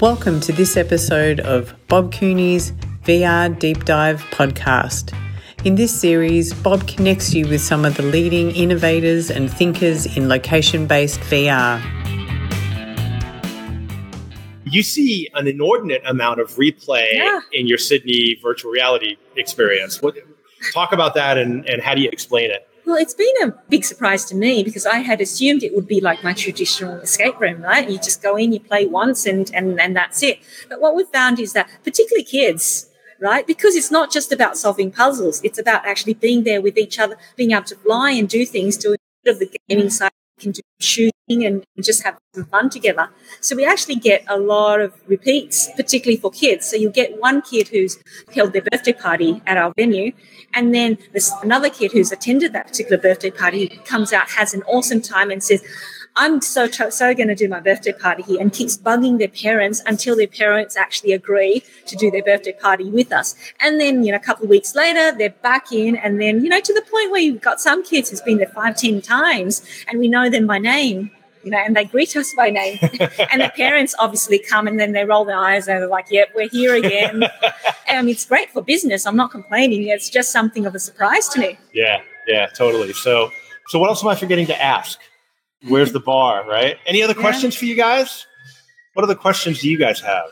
Welcome to this episode of Bob Cooney's VR Deep Dive podcast. In this series, Bob connects you with some of the leading innovators and thinkers in location based VR. You see an inordinate amount of replay Yeah. in your Sydney virtual reality experience. What, talk about that and, and how do you explain it? Well, it's been a big surprise to me because I had assumed it would be like my traditional escape room, right? You just go in, you play once, and, and, and that's it. But what we've found is that, particularly kids, right? Because it's not just about solving puzzles, it's about actually being there with each other, being able to fly and do things, doing a bit of the gaming side, can do shooting and just have some fun together. So we actually get a lot of repeats, particularly for kids. So you get one kid who's held their birthday party at our venue, and then there's another kid who's attended that particular birthday party comes out, has an awesome time, and says, I'm so so going to do my birthday party here, and keeps bugging their parents until their parents actually agree to do their birthday party with us. And then you know a couple of weeks later, they're back in, and then you know to the point where you've got some kids who's been there five, ten times, and we know them by name. You know, and they greet us by name, and the parents obviously come, and then they roll their eyes and they're like, "Yep, we're here again." and it's great for business. I'm not complaining. It's just something of a surprise to me. Yeah, yeah, totally. So, so what else am I forgetting to ask? Where's the bar, right? Any other Yeah. questions for you guys? What other questions do you guys have?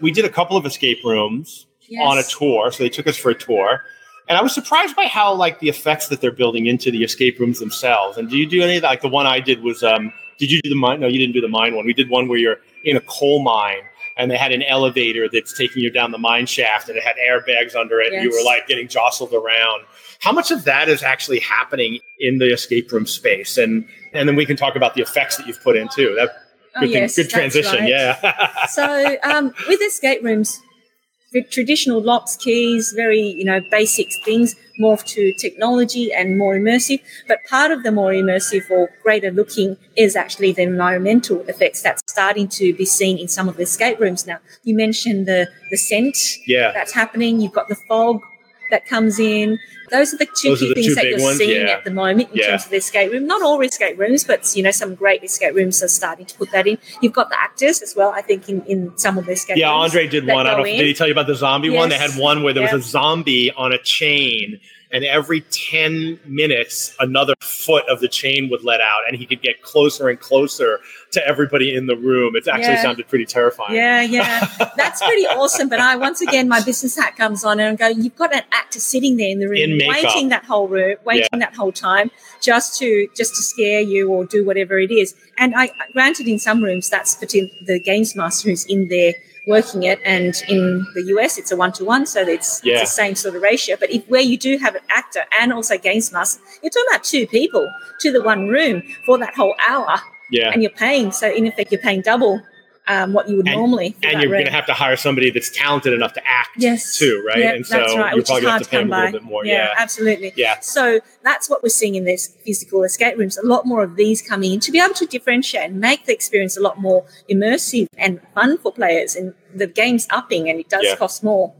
We did a couple of escape rooms on a tour, so they took us for a tour. And I was surprised by how like the effects that they're building into the escape rooms themselves. And do you do any of that? Like the one I did was um did you do the mine? No, you didn't do the mine one. We did one where you're in a coal mine and they had an elevator that's taking you down the mine shaft and it had airbags under it and you were like getting jostled around. How much of that is actually happening in the escape room space? And and then we can talk about the effects that you've put in too. That Oh, good, thing- yes, good transition, right. yeah. so um, with escape rooms, traditional locks, keys, very you know basic things morph to technology and more immersive. But part of the more immersive or greater looking is actually the environmental effects that's starting to be seen in some of the escape rooms now. You mentioned the the scent yeah. that's happening. You've got the fog that comes in. Those are the two Those key the things two that you're ones, seeing yeah. at the moment in Yeah. terms of the escape room. Not all escape rooms, but you know some great escape rooms are starting to put that in. You've got the actors as well. I think in, in some of the escape Yeah, rooms. Yeah, Andre did one. I don't. Did he tell you about the zombie one? They had one where there was a zombie on a chain, and every ten minutes, another foot of the chain would let out, and he could get closer and closer to everybody in the room. It actually Yeah. sounded pretty terrifying. Yeah, yeah, that's pretty awesome. But I once again, my business hat comes on, and I'm going. You've got an actor sitting there in the room, In waiting that whole room, waiting that whole time, just to just to scare you or do whatever it is. And I, granted, in some rooms, that's the games master who's in there working it, and in the US, it's a one to one, so it's, Yeah. it's the same sort of ratio. But if where you do have an actor and also games master, you're talking about two people to the one room for that whole hour, yeah. and you're paying. So in effect, you're paying double. Um, what you would And- normally And you're going to have to hire somebody that's talented enough to act Yes. too, right? Yeah, and so that's right. you Which is probably have to to pay them a little bit more. yeah, Yeah. absolutely. Yeah. So that's what we're seeing in this physical escape rooms. A lot more of these coming in to be able to differentiate and make the experience a lot more immersive and fun for players. And the game's upping, and it does Yeah. cost more.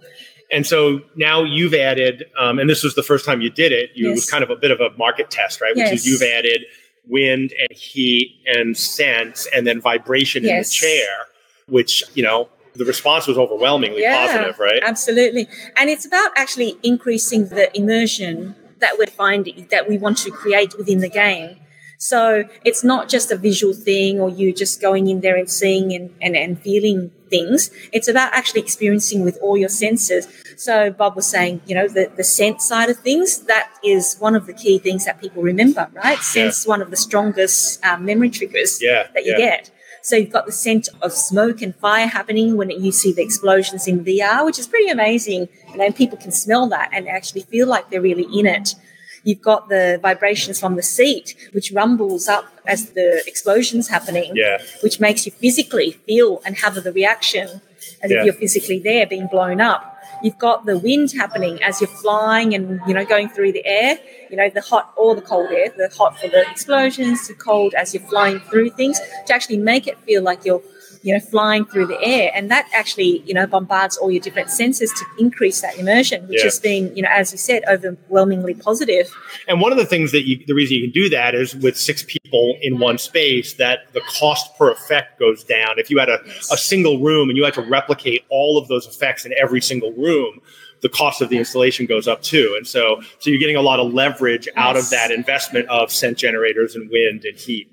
And so now you've added, um, and this was the first time you did it. You, It was kind of a bit of a market test, right? Which is Yes. you've added wind and heat and sense and then vibration in the chair, which you know the response was overwhelmingly Yeah, positive, right? Absolutely. And it's about actually increasing the immersion that we're finding that we want to create within the game. So it's not just a visual thing or you just going in there and seeing and, and, and feeling things. It's about actually experiencing with all your senses. So Bob was saying, you know, the, the sense side of things, that is one of the key things that people remember, right? Sense is one of the strongest um, memory triggers Yeah, that you yeah. get. So you've got the scent of smoke and fire happening when you see the explosions in VR, which is pretty amazing. And people can smell that and actually feel like they're really in it. You've got the vibrations from the seat, which rumbles up as the explosion's happening, Yeah. which makes you physically feel and have the reaction as Yeah. if you're physically there being blown up. You've got the wind happening as you're flying and you know going through the air. You know the hot or the cold air. The hot for the explosions, the cold as you're flying through things to actually make it feel like you're you know, flying through the air. And that actually, you know, bombards all your different senses to increase that immersion, which Yeah. has been, you know, as you said, overwhelmingly positive. And one of the things that you, the reason you can do that is with six people in one space, that the cost per effect goes down. If you had a, Yes. a single room and you had to replicate all of those effects in every single room, the cost of the installation goes up too. And so, so you're getting a lot of leverage out of that investment of scent generators and wind and heat.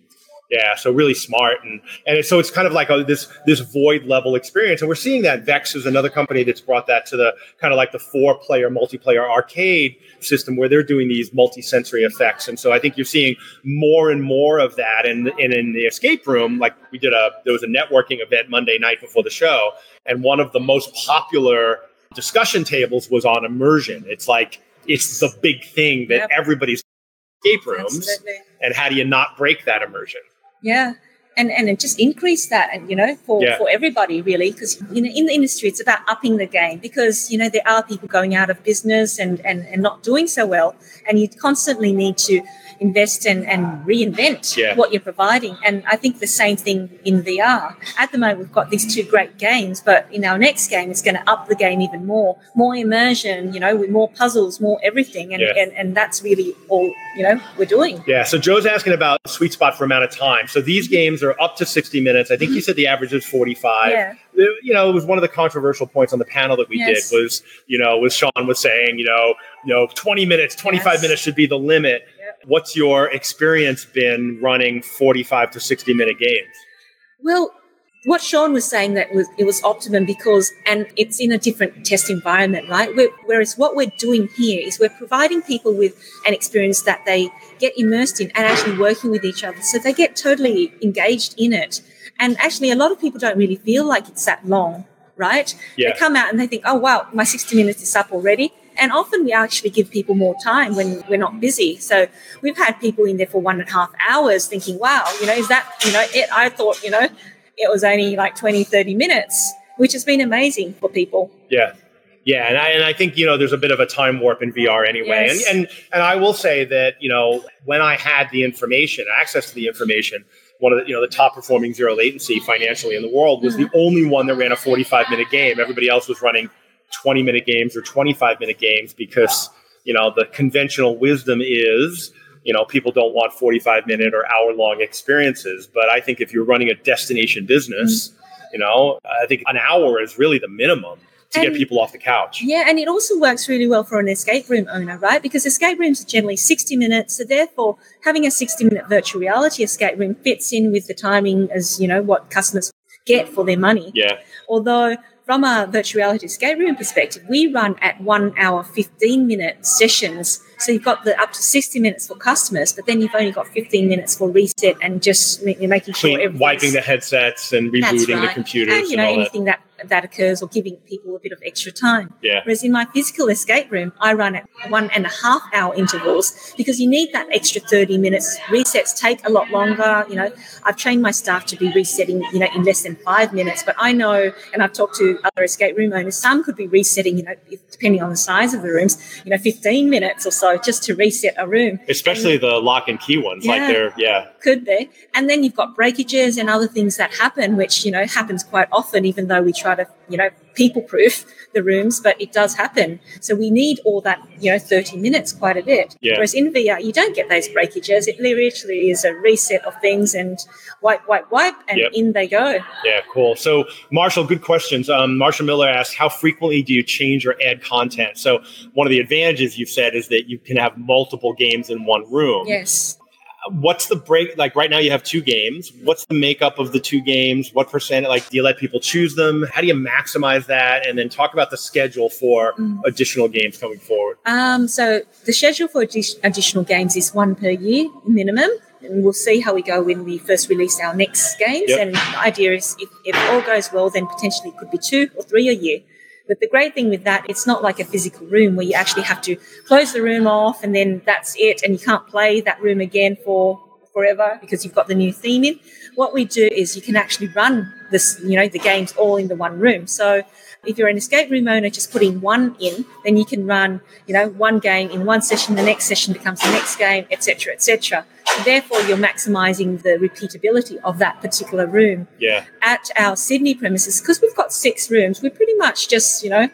Yeah, so really smart, and and so it's kind of like a, this this void level experience, and we're seeing that Vex is another company that's brought that to the kind of like the four player multiplayer arcade system where they're doing these multi sensory effects, and so I think you're seeing more and more of that, and and in the escape room, like we did a there was a networking event Monday night before the show, and one of the most popular discussion tables was on immersion. It's like it's the big thing that Yep. everybody's escape rooms, Absolutely. and how do you not break that immersion? Yeah. And, and it just increase that and you know for, Yeah. for everybody really because you know in the industry it's about upping the game because you know there are people going out of business and, and, and not doing so well and you constantly need to invest and, and reinvent Yeah. what you're providing and I think the same thing in VR at the moment we've got these two great games but in our next game it's going to up the game even more more immersion you know with more puzzles more everything and, Yeah. and, and that's really all you know we're doing Yeah, so Joe's asking about sweet spot for amount of time. So these games are up to 60 minutes. I think you mm-hmm. said the average is 45. Yeah. You know, it was one of the controversial points on the panel that we Yes. did was, you know, was Sean was saying, you know, you know, 20 minutes, 25 Yes. minutes should be the limit. What's your experience been running 45 to 60 minute games? Well, what Sean was saying that was it was optimum because and it's in a different test environment, right? we whereas what we're doing here is we're providing people with an experience that they get immersed in and actually working with each other, so they get totally engaged in it. And actually, a lot of people don't really feel like it's that long, right? Yeah. They come out and they think, "Oh wow, my sixty minutes is up already." And often we actually give people more time when we're not busy. So we've had people in there for one and a half hours thinking, wow, you know, is that, you know, it, I thought, you know, it was only like 20, 30 minutes, which has been amazing for people. Yeah. Yeah, and I, and I think you know there's a bit of a time warp in VR anyway, Yes. and and and I will say that you know when I had the information, access to the information, one of the you know the top performing zero latency financially in the world was mm. the only one that ran a 45 minute game. Everybody else was running 20 minute games or 25 minute games because you know the conventional wisdom is you know people don't want 45 minute or hour long experiences. But I think if you're running a destination business, mm-hmm. you know I think an hour is really the minimum to get people off the couch. Yeah, and it also works really well for an escape room owner, right? Because escape rooms are generally 60 minutes. So therefore, having a 60 minute virtual reality escape room fits in with the timing as, you know, what customers get for their money. Yeah. Although from a virtual reality escape room perspective, we run at one hour, 15 minute sessions. So you've got the up to 60 minutes for customers, but then you've only got 15 minutes for reset and just making sure Clean, wiping the headsets and rebooting the computers and and, you know all anything that that occurs or giving people a bit of extra time. Yeah. Whereas in my physical escape room, I run at one and a half hour intervals because you need that extra 30 minutes. Resets take a lot longer. You know, I've trained my staff to be resetting, you know, in less than five minutes. But I know, and I've talked to other escape room owners, some could be resetting, you know, if- depending on the size of the rooms, you know, 15 minutes or so just to reset a room. Especially the lock and key ones. Like Yeah. they're, yeah. Could be. And then you've got breakages and other things that happen, which, you know, happens quite often, even though we try to, you know, people proof the rooms, but it does happen. So we need all that, you know, 30 minutes quite a bit. Yeah. Whereas in VR, you don't get those breakages. It literally is a reset of things and wipe, wipe, wipe, and Yep. in they go. Yeah, cool. So, Marshall, good questions. Um, Marshall Miller asked, how frequently do you change or add content? So, one of the advantages you've said is that you can have multiple games in one room. Yes. What's the break? Like right now, you have two games. What's the makeup of the two games? What percent? Like, do you let people choose them? How do you maximize that? And then talk about the schedule for Mm. additional games coming forward. Um, so the schedule for addi- additional games is one per year minimum. And we'll see how we go when we first release our next games. Yep. And the idea is if, if all goes well, then potentially it could be two or three a year. But the great thing with that, it's not like a physical room where you actually have to close the room off and then that's it. And you can't play that room again for forever because you've got the new theme in. What we do is you can actually run this, you know, the games all in the one room. So if you're an escape room owner just putting one in, then you can run, you know, one game in one session, the next session becomes the next game, etc., etc. Therefore, you're maximizing the repeatability of that particular room. Yeah. At our Sydney premises, because we've got six rooms, we pretty much just, you know,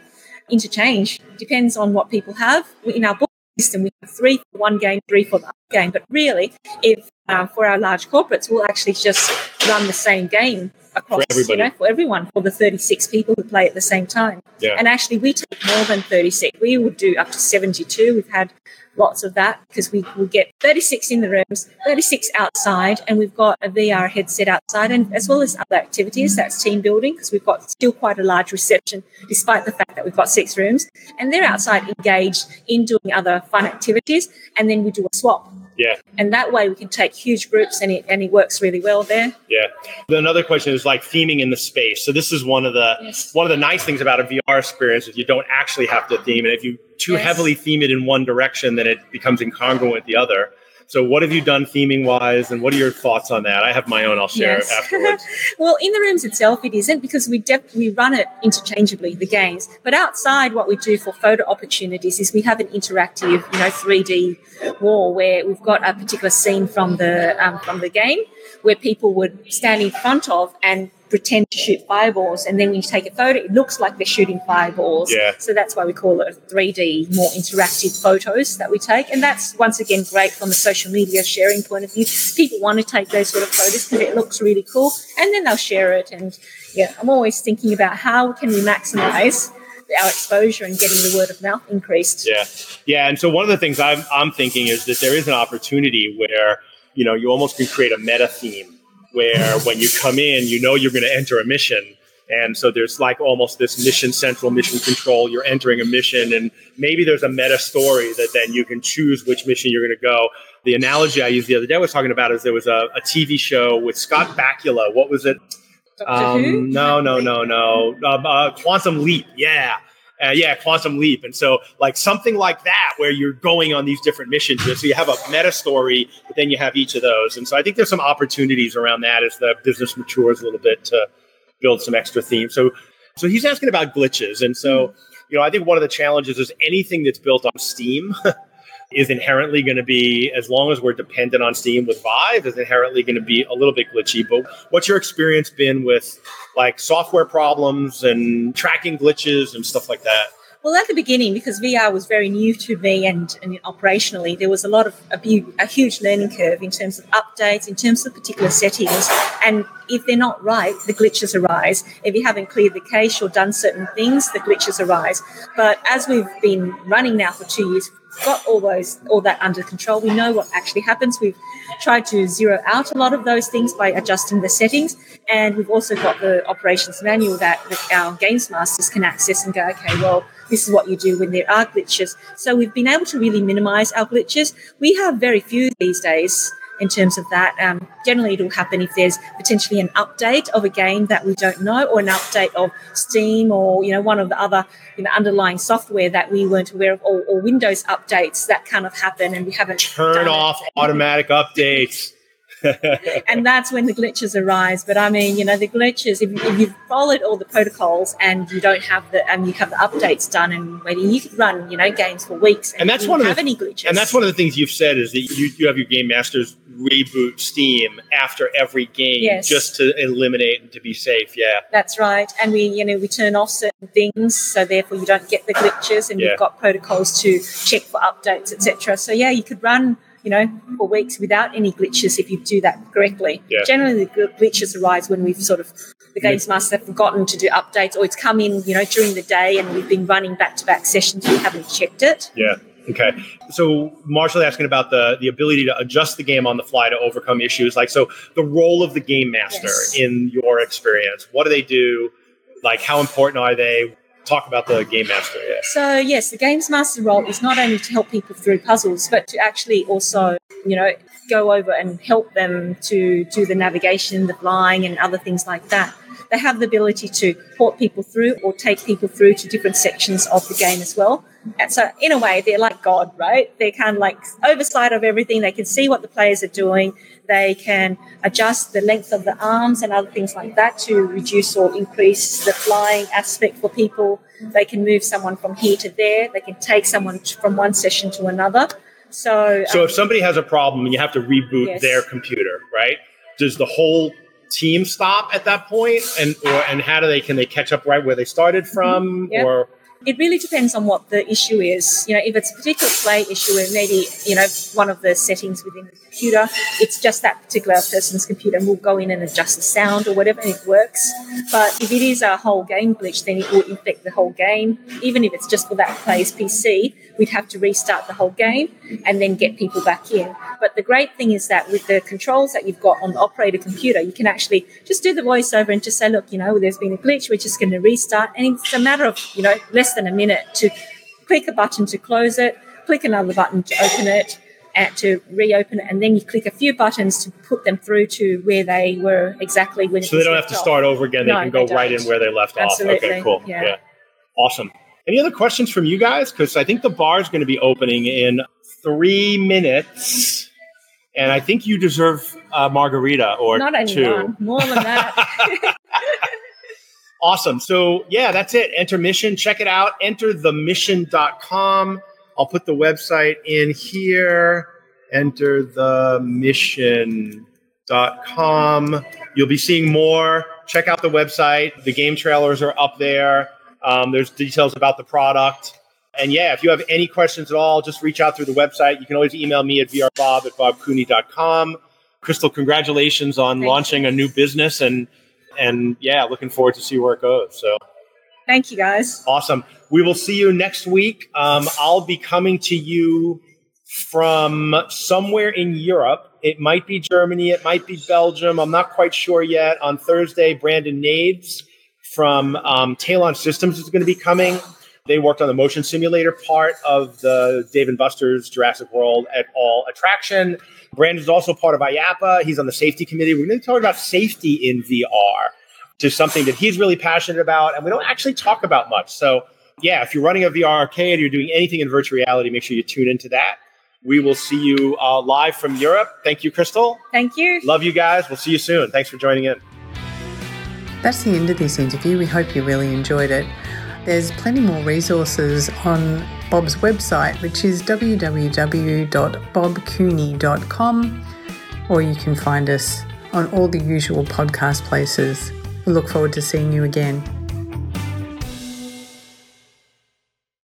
interchange. Depends on what people have. In our book system, we have three for one game, three for the other game. But really, if uh, for our large corporates, we'll actually just run the same game across, For everybody. you know, for everyone, for the 36 people who play at the same time. Yeah. And actually, we take more than 36. We would do up to 72. We've had lots of that because we will get 36 in the rooms, 36 outside, and we've got a VR headset outside, and as well as other activities. That's team building because we've got still quite a large reception, despite the fact that we've got six rooms, and they're outside engaged in doing other fun activities, and then we do a swap. Yeah. And that way we can take huge groups and it, and it works really well there. Yeah. Another question is like theming in the space. So this is one of the Yes. one of the nice things about a VR experience is you don't actually have to theme and If you too Yes. heavily theme it in one direction, then it becomes incongruent with the other. So what have you done theming wise, and what are your thoughts on that? I have my own. I'll share Yes. afterwards. Well, in the rooms itself, it isn't because we def- we run it interchangeably, the games. But outside, what we do for photo opportunities is we have an interactive, you know, 3D wall where we've got a particular scene from the um, from the game where people would stand in front of and pretend to shoot fireballs, and then when you take a photo, it looks like they're shooting fireballs. Yeah. So that's why we call it 3D, more interactive photos that we take, and that's once again great from a social media sharing point of view. People want to take those sort of photos because it looks really cool, and then they'll share it. And yeah, I'm always thinking about how can we maximize our exposure and getting the word of mouth increased. Yeah, yeah. And so one of the things I'm I'm thinking is that there is an opportunity where you know you almost can create a meta theme where when you come in, you know you're going to enter a mission. And so there's like almost this mission central, mission control. You're entering a mission, and maybe there's a meta story that then you can choose which mission you're going to go. The analogy I used the other day I was talking about is there was a, a TV show with Scott Bakula. What was it? Um, no, no, no, no. Um, uh, Quantum Leap. Yeah. Uh, yeah, Quantum Leap. And so, like something like that, where you're going on these different missions. So you have a meta story, but then you have each of those. And so I think there's some opportunities around that as the business matures a little bit to build some extra themes. So, so he's asking about glitches. And so, you know, I think one of the challenges is anything that's built on Steam is inherently going to be, as long as we're dependent on Steam with Vive, is inherently going to be a little bit glitchy. But what's your experience been with like software problems and tracking glitches and stuff like that? Well, at the beginning, because VR was very new to me and, and operationally, there was a lot of a, bu- a huge learning curve in terms of updates, in terms of particular settings. And if they're not right, the glitches arise. If you haven't cleared the cache or done certain things, the glitches arise. But as we've been running now for two years, got all those all that under control. We know what actually happens. We've tried to zero out a lot of those things by adjusting the settings, and we've also got the operations manual that, our games masters can access and go, okay, well, this is what you do when there are glitches. So we've been able to really minimize our glitches. We have very few these days in terms of that. Um, generally, it'll happen if there's potentially an update of a game that we don't know, or an update of Steam, or you know one of the other you know underlying software that we weren't aware of, or, or Windows updates that kind of happen, and we haven't Turn it. off automatic updates. And that's when the glitches arise. But I mean, you know, the glitches. If, if you've followed all the protocols and you don't have the and you have the updates done and waiting, you could run you know games for weeks and, And that's you one of the- any glitches. And that's one of the things you've said is that you, you have your game masters reboot Steam after every game Yes. just to eliminate and to be safe. Yeah. That's right. And we, you know, we turn off certain things, so therefore you don't get the glitches, and Yeah. we've got protocols to check for updates, etc. So yeah, you could run, you know, for weeks without any glitches if you do that correctly. Yeah. Generally, the glitches arise when we've sort of the games master have forgotten to do updates, or it's come in, you know, during the day, and we've been running back-to-back sessions, we haven't checked it. Yeah. Okay. So Marshall asking about the the ability to adjust the game on the fly to overcome issues. Like so the role of the game master Yes. in your experience. What do they do? Like how important are they? Talk about the game master. Yeah. So yes, the games master role is not only to help people through puzzles, but to actually also, you know, go over and help them to do the navigation, the flying, and other things like that. They have the ability to port people through or take people through to different sections of the game as well. And so, in a way, they're like God, right? They're kind of like oversight of everything. They can see what the players are doing. They can adjust the length of the arms and other things like that to reduce or increase the flying aspect for people. They can move someone from here to there. They can take someone from one session to another. So, So um, if somebody has a problem and you have to reboot Yes. their computer, right? Does the whole team stop at that point, and or and how do they can they catch up right where they started from, Mm-hmm. Yeah. or it really depends on what the issue is. You know, if it's a particular play issue and maybe, you know, one of the settings within the computer, it's just that particular person's computer and we'll go in and adjust the sound or whatever and it works. But if it is a whole game glitch, then it will infect the whole game. Even if it's just for that player's PC, we'd have to restart the whole game and then get people back in. But the great thing is that with the controls that you've got on the operator computer, you can actually just do the voiceover and just say, look, you know, there's been a glitch, we're just going to restart. And it's a matter of, you know, less than a minute to click a button to close it, click another button to open it, and to reopen it, and then you click a few buttons to put them through to where they were exactly when it so they don't have to off. start over again? They No, can go they right in where they left off. Okay, Absolutely, cool. yeah. awesome. Any other questions from you guys? Because I think the bar is going to be opening in three minutes, and I think you deserve a margarita or Not two. more than that. Awesome. So, yeah, that's it. Entermission. Check it out. Enterthemission.com. I'll put the website in here. Enterthemission.com. You'll be seeing more. Check out the website. The game trailers are up there. Um, there's details about the product. And yeah, if you have any questions at all, just reach out through the website. You can always email me at vrbob at bobcooney.com. Christal, congratulations on Thank launching a new business and and yeah, looking forward to see where it goes. So Thank you, guys. awesome. We will see you next week. Um, I'll be coming to you from somewhere in Europe. It might be Germany, it might be Belgium. I'm not quite sure yet. On Thursday, Brandon Nades from um, Talon Systems is going to be coming. They worked on the motion simulator part of the Dave and Buster's Jurassic World at all attraction. Brandon's also part of IAAPA. He's on the safety committee. We're going to talk about safety in VR, which is something that he's really passionate about, and we don't actually talk about much. So, yeah, if you're running a VR arcade, and you're doing anything in virtual reality, make sure you tune into that. We will see you uh, live from Europe. Thank you, Christal. Thank you. Love you guys. We'll see you soon. Thanks for joining in. That's the end of this interview. We hope you really enjoyed it. There's plenty more resources on Bob's website, which is www.bobcooney.com, or you can find us on all the usual podcast places. We look forward to seeing you again.